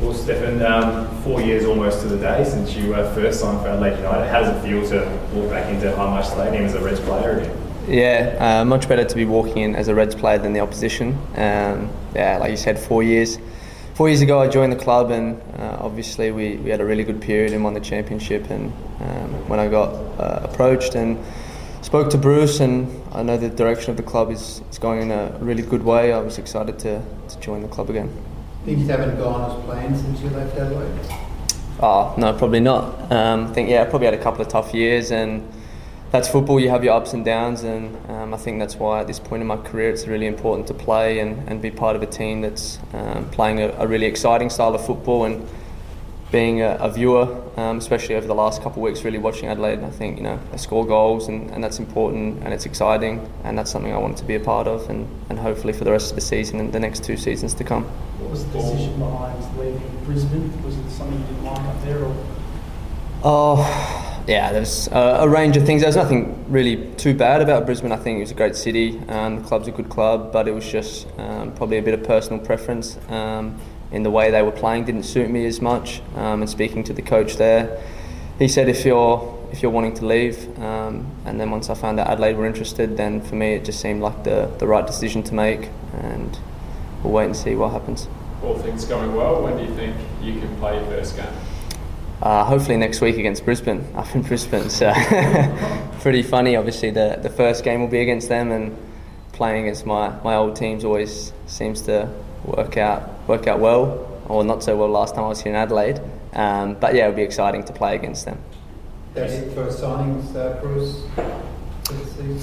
Well, Stefan, um, four years almost to the day since you uh, first signed for Adelaide United. How does it feel to walk back into Hindmarsh Stadium as a Reds player again? Yeah, uh, much better to be walking in as a Reds player than the opposition. Um, yeah, like you said, four years. Four years ago, I joined the club, and uh, obviously we, we had a really good period and won the championship. And um, when I got uh, approached and spoke to Bruce, and I know the direction of the club is, is going in a really good way, I was excited to, to join the club again. Things haven't gone as planned since you left Adelaide? Oh, no, probably not. Um, I think, yeah, I probably had a couple of tough years, and that's football. You have your ups and downs, and um, I think that's why at this point in my career it's really important to play and, and be part of a team that's um, playing a, a, really exciting style of football and being a, a viewer, um, especially over the last couple of weeks, really watching Adelaide. I think you know they score goals, and, and that's important and it's exciting, and that's something I wanted to be a part of, and, and hopefully for the rest of the season and the next two seasons to come. What was the decision behind leaving Brisbane? Was it something you didn't like up there, or? Oh yeah, there's a, a, range of things. There's nothing really too bad about Brisbane. I think it was a great city. Um, the club's a good club, but it was just um, probably a bit of personal preference um, in the way they were playing. Didn't suit me as much. Um, and speaking to the coach there, he said if you're if you're wanting to leave, um, and then once I found out Adelaide were interested, then for me it just seemed like the the right decision to make, and we'll wait and see what happens. All things going well. When do you think you can play your first game? Uh, hopefully next week against Brisbane, up in Brisbane. So pretty funny. Obviously, the the first game will be against them, and playing against my, my old teams always seems to work out work out well, or not so well last time I was here in Adelaide. Um, but yeah, it'll be exciting to play against them. That's it for signings, uh, Bruce.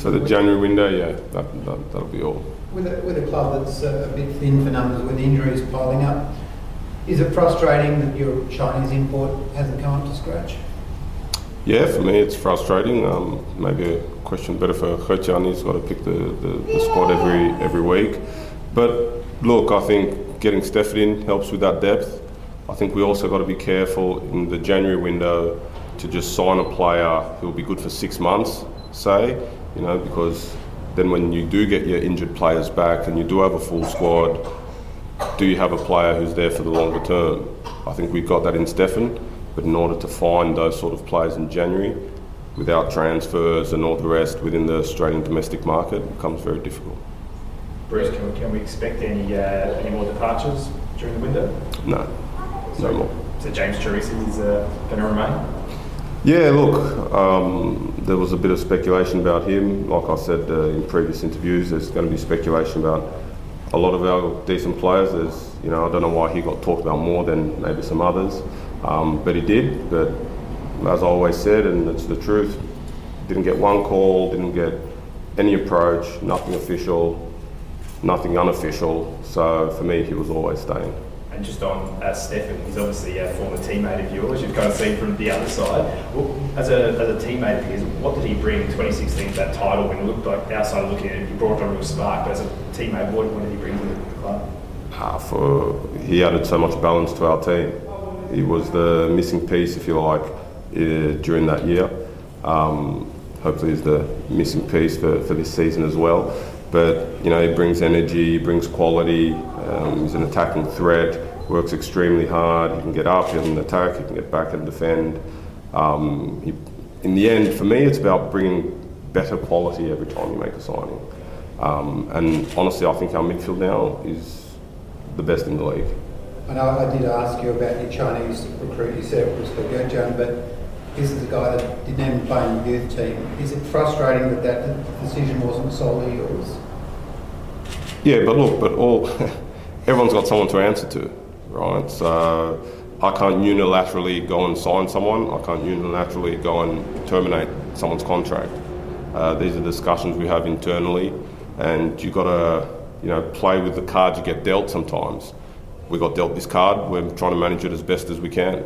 So the January window, yeah, that, that, will be all. With a, with a club that's uh, a bit thin for numbers, with injuries piling up, is it frustrating that your Chinese import hasn't come up to scratch? Yeah, for me it's frustrating. Um, maybe a question better for He He's got to pick the, the, the, squad every every week. But look, I think getting Stefan in helps with that depth. I think we also got to be careful in the January window to just sign a player who will be good for six months, say, you know, because then when you do get your injured players back and you do have a full squad, do you have a player who's there for the longer term? I think we've got that in Stefan, but in order to find those sort of players in January, without transfers and all the rest within the Australian domestic market, becomes very difficult. Bruce, can we, can we expect any uh, any more departures during the window? No, so, no more. So James Troisi is uh, going to remain? Yeah, look, um, there was a bit of speculation about him. Like I said uh, in previous interviews, there's going to be speculation about a lot of our decent players. There's, you know, I don't know why he got talked about more than maybe some others, um, but he did. But as I always said, and it's the truth, didn't get one call, didn't get any approach, nothing official, nothing unofficial. So for me, he was always staying. And just on uh, Stefan, he's obviously a former teammate of yours. You've kind of seen from the other side. Well, as a, as a teammate of his, what did he bring in 2016 that title when it looked like outside looking at it, he brought on a real spark, but as a teammate, what, what did he bring to the club? Uh, for, he added so much balance to our team. He was the missing piece, if you like, uh, during that year. Um, hopefully, he's the missing piece for, for this season as well. But you know, he brings energy, he brings quality. Um, he's an attacking threat. Works extremely hard. He can get up, he can attack, he can get back and defend. Um, he, in the end, for me, it's about bringing better quality every time you make a signing. Um, and honestly, I think our midfield now is the best in the league. I know I did ask you about your Chinese recruit. You said it was for Gertjan, but this is a guy that didn't even play in the youth team. Is it frustrating that that decision wasn't solely yours? Yeah, but look, but all everyone's got someone to answer to, right? So I can't unilaterally go and sign someone. I can't unilaterally go and terminate someone's contract. Uh, these are discussions we have internally, and you've got to, you know, play with the cards you get dealt. Sometimes we got dealt this card. We're trying to manage it as best as we can.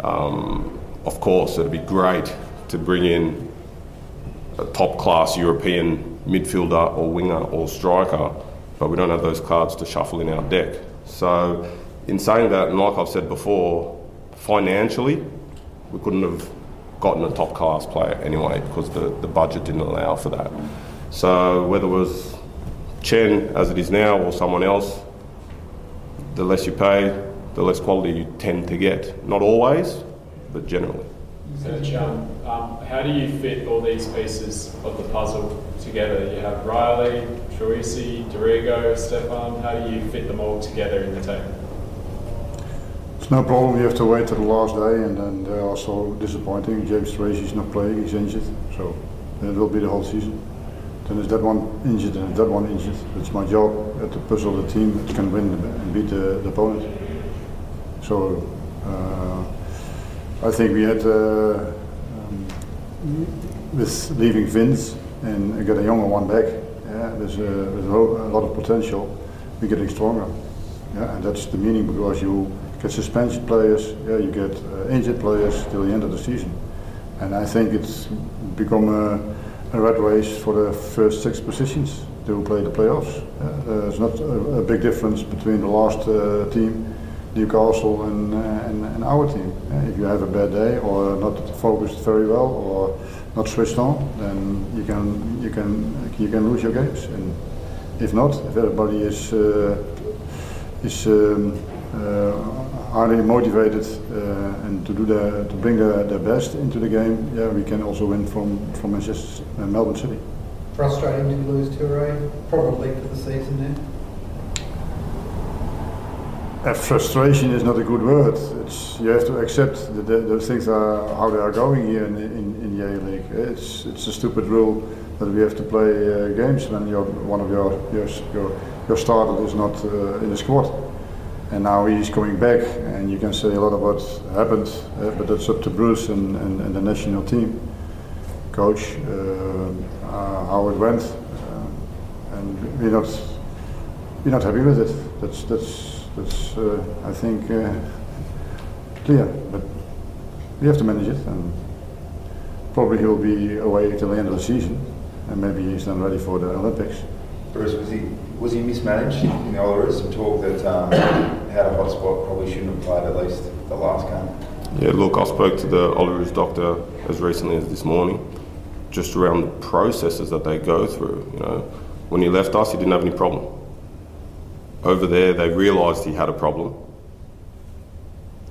Um, of course, it'd be great to bring in a top-class European midfielder or winger or striker but we don't have those cards to shuffle in our deck. So, in saying that, and like I've said before, financially, we couldn't have gotten a top class player anyway because the, the budget didn't allow for that. So, whether it was Chen as it is now or someone else, the less you pay, the less quality you tend to get. Not always, but generally. So, John, um, how do you fit all these pieces of the puzzle together? You have Riley, Troisi, D'Arrigo, Stefan. How do you fit them all together in the team? It's no problem. You have to wait till the last day, and then they're also disappointing. James Troisi is not playing; he's injured, so it will be the whole season. Then is that one injured and that one injured. It's my job to puzzle the team that can win and beat the, the opponent. So uh, I think we had uh, um, with leaving Vince and get a younger one back. Yeah, there's, a, there's a lot of potential. We're getting stronger. Yeah, and that's the meaning because you get suspended players, yeah, you get uh, injured players till the end of the season. And I think it's become a, a red race for the first six positions to play the playoffs. Uh, there's not a, a, big difference between the last uh, team, Newcastle, and, uh, and, and, our team. if you have a bad day or not focused very well or not switched on, then you can you can you can lose your games. And if not, if everybody is uh, is um, uh, are motivated uh, and to do the to bring their, their best into the game? Yeah, we can also win from from Manchester, uh, Melbourne City. Frustrating to lose Toure, probably for the season then. Uh, frustration is not a good word. It's you have to accept that the, the things are how they are going here in, in, in the A League. It's it's a stupid rule that we have to play uh, games when your one of your your your, your starter is not uh, in the squad and now he's coming back, and you can say a lot of what happened, but that's up to Bruce and, and, and the national team, coach, uh, how it went, and we're not we're not happy with it. That's that's that's uh, I think uh, clear, but we have to manage it, and probably he'll be away till the end of the season, and maybe he's then ready for the Olympics. Bruce, was he was he mismanaged in the Olyroos? Some talk that um, had a hotspot, probably shouldn't have played at least the last game. Yeah, look, I spoke to the Olyroos doctor as recently as this morning, just around the processes that they go through. You know, when he left us, he didn't have any problem. Over there, they realised he had a problem.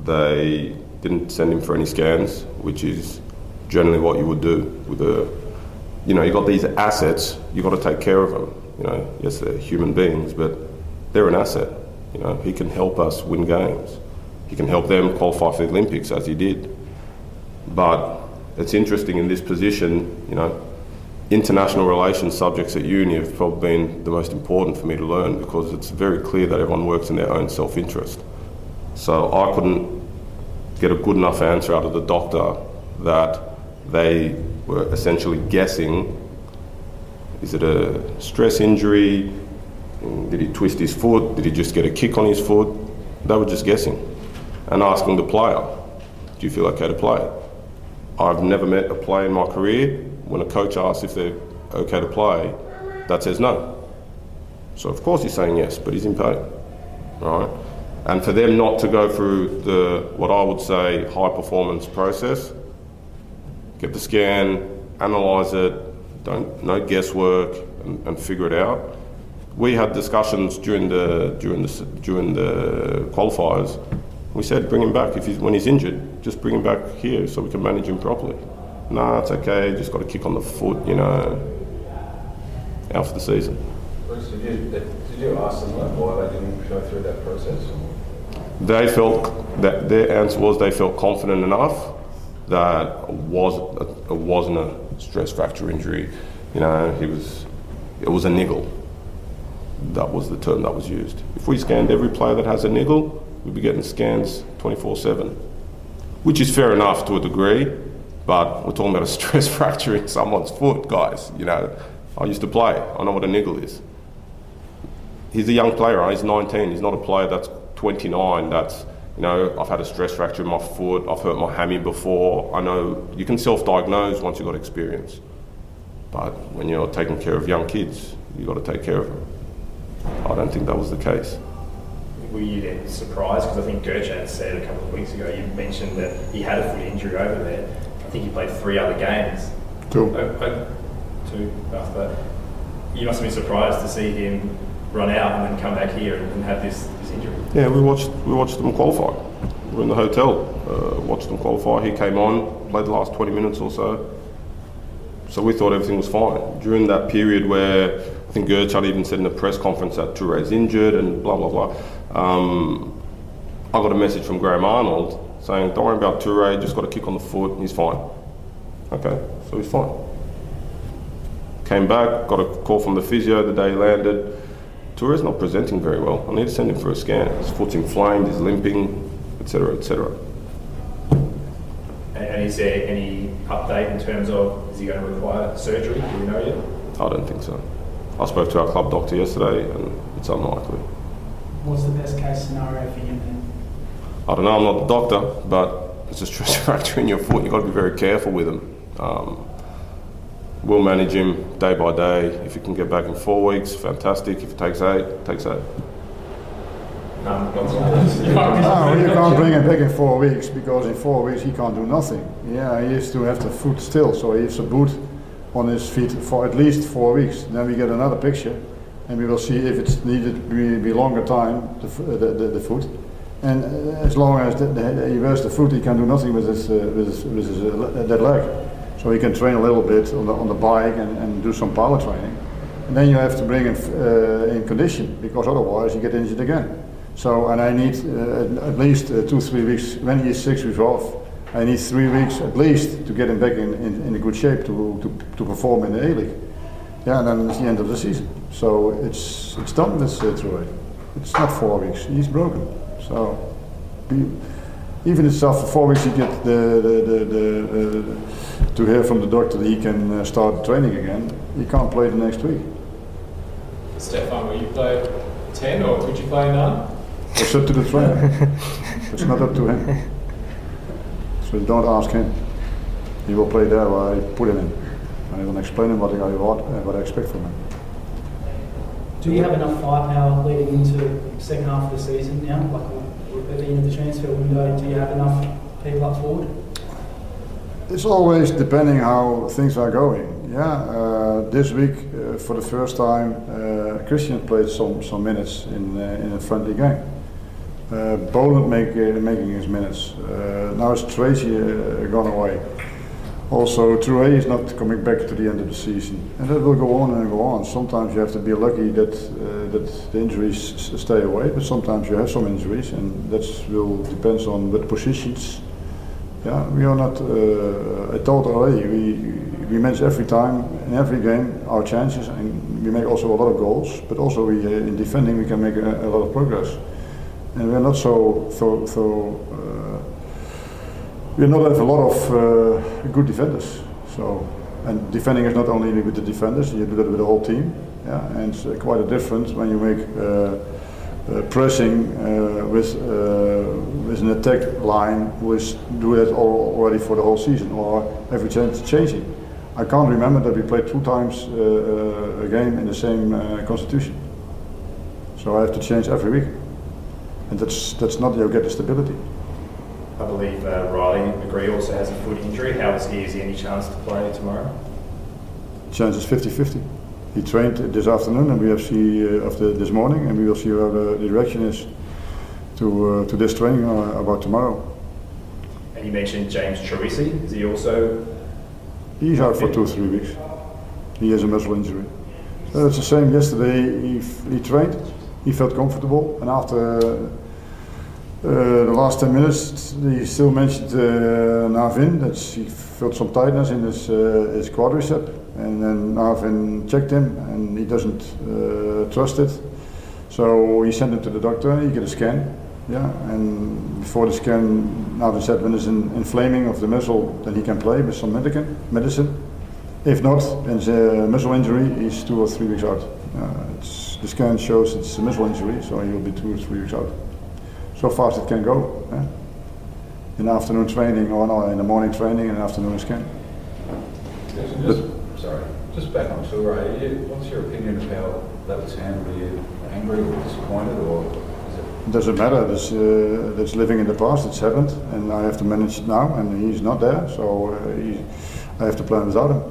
They didn't send him for any scans, which is generally what you would do with a, you know, you got these assets, you've got to take care of them you know, yes, they're human beings, but they're an asset. You know, he can help us win games. He can help them qualify for the Olympics, as he did. But it's interesting in this position, you know, international relations subjects at uni have probably been the most important for me to learn because it's very clear that everyone works in their own self-interest. So I couldn't get a good enough answer out of the doctor that they were essentially guessing is it a stress injury? Did he twist his foot? Did he just get a kick on his foot? They were just guessing and asking the player, Do you feel okay to play? I've never met a player in my career when a coach asks if they're okay to play that says no. So, of course, he's saying yes, but he's in pain. Right? And for them not to go through the, what I would say, high performance process, get the scan, analyse it, don't no guesswork and, and figure it out. We had discussions during the during the during the qualifiers. We said bring him back if he's when he's injured. Just bring him back here so we can manage him properly. Nah, it's okay. Just got a kick on the foot, you know. Out for the season. Bruce, did you, did you ask them why they didn't go through that process? They felt that their answer was they felt confident enough that was it wasn't a stress fracture injury. You know, he was, it was a niggle. That was the term that was used. If we scanned every player that has a niggle, we'd be getting scans 24 7, which is fair enough to a degree, but we're talking about a stress fracture in someone's foot, guys. You know, I used to play, I know what a niggle is. He's a young player, he's 19, he's not a player that's 29, that's you know, I've had a stress fracture in my foot, I've hurt my hammy before. I know you can self diagnose once you've got experience. But when you're taking care of young kids, you've got to take care of them. I don't think that was the case. Were you then surprised? Because I think Gertjan said a couple of weeks ago, you mentioned that he had a foot injury over there. I think he played three other games. Two. Oh, oh, two after that. You must have been surprised to see him run out and then come back here and, and have this, this injury. Yeah, we watched we watched them qualify. We were in the hotel, uh, watched them qualify. He came on, played the last 20 minutes or so. So we thought everything was fine. During that period where I think Gertjan even said in the press conference that Toure Touré's injured and blah blah blah, um, I got a message from Graham Arnold saying, "Don't worry about Touré. Just got a kick on the foot. He's fine." Okay, so he's fine. Came back, got a call from the physio the day he landed. Touré's not presenting very well. I need to send him for a scan. His foot's inflamed, he's limping, etc., etc. And, and is there any update in terms of is he going to require surgery? Do we know yet? I don't think so. I spoke to our club doctor yesterday, and it's unlikely. What's the best case scenario for him then? I don't know. I'm not the doctor, but it's a stress fracture in your foot. You've got to be very careful with him. Um, we'll manage him day by day. If he can get back in four weeks, fantastic. If it takes eight, it takes eight. Um, No, you can't bring him back in four weeks because in four weeks he can't do nothing. Yeah, he has to have the foot still, so he has a boot on his feet for at least four weeks. Then we get another picture, and we will see if it's needed be, be longer time the, uh, the, the, the foot. And uh, as long as the, the, he wears the foot, he can do nothing with his uh, with his, with his uh, leg. So he can train a little bit on the, on the bike and, and do some power training. And then you have to bring him uh, in condition because otherwise you get injured again. So, and I need at- least two, three weeks, when he is six weeks off, I need three weeks at least to get him back in, in, in a good shape to, to, to perform in the A-League. Yeah, and then it's the end of the season. So it's, it's done with uh, Troy. It's not four weeks, he's broken. So, even if it's after four weeks you get the, the, the, the, uh, to hear from the doctor that he can uh, start training again, he can't play the next week. Stefan, will you play 10 or could you play 9? It's up to the trainer. it's not up to him. So don't ask him. He will play there where I put him in. And I will explain him what I want, uh, what I expect from him. Do you have enough firepower leading into the second half of the season now? Like at the end of the transfer window, do you have enough people up forward? It's always depending how things are going. Yeah, uh, this week uh, for the first time, uh, Christian played some some minutes in uh, in a friendly game. Uh, Boland make, uh, making his minutes. Now it's Troisi gone away. Also, Touré is not coming back to the end of the season, and that will go on and go on. Sometimes you have to be lucky that uh, that the injuries stay away, but sometimes you have some injuries, and that will depends on what positions. Yeah, we are not. Uh, I told already. We we manage every time in every game our chances, and we make also a lot of goals. But also we uh, in defending we can make a, a lot of progress, and we are not so so so. We not have a lot of uh, good defenders. So, and defending is not only with the defenders; you do that with the whole team. Yeah, and it's uh, quite a difference when you make. Uh, uh, pressing uh, with uh, with an attack line which do that al- already for the whole season or every chance changing. I can't remember that we played two times a game in the same constitution. So I have to change every week, and that's that's not you get the stability. I believe uh, Riley McGree also has a foot injury. How is he? Is he any chance to play tomorrow? Chance is 50-50. He trained this afternoon, and we have see uh, after this morning, and we will see where the, direction is to uh, to this training uh, about tomorrow. And you mentioned James Troisi. Is he also? He's out for two or three weeks. He has a muscle injury. Uh, it's the same yesterday. He, f- he trained, he felt comfortable, and after uh, the last 10 minutes, he still mentioned uh, Navin that he felt some tightness in his, uh, his quadricep. And then Navin checked him, and he doesn't uh, trust it. So he sent him to the doctor, he get a scan. Yeah, and before the scan, Navin said when there's an inflaming of the muscle, then he can play with some medicine. medicine. If not, and the muscle injury, he's two or three weeks out. The scan shows it's a muscle injury, so he will be two or three weeks out. So fast it can go. eh? In afternoon training, or no, in the morning training and afternoon scan. Just, sorry, just back on Touré, what's your opinion of how that was handled? Are you angry or disappointed or? It doesn't matter. That's, uh, that's living in the past. It's happened, and I have to manage it now. And he's not there, so uh, he, I have to plan without him.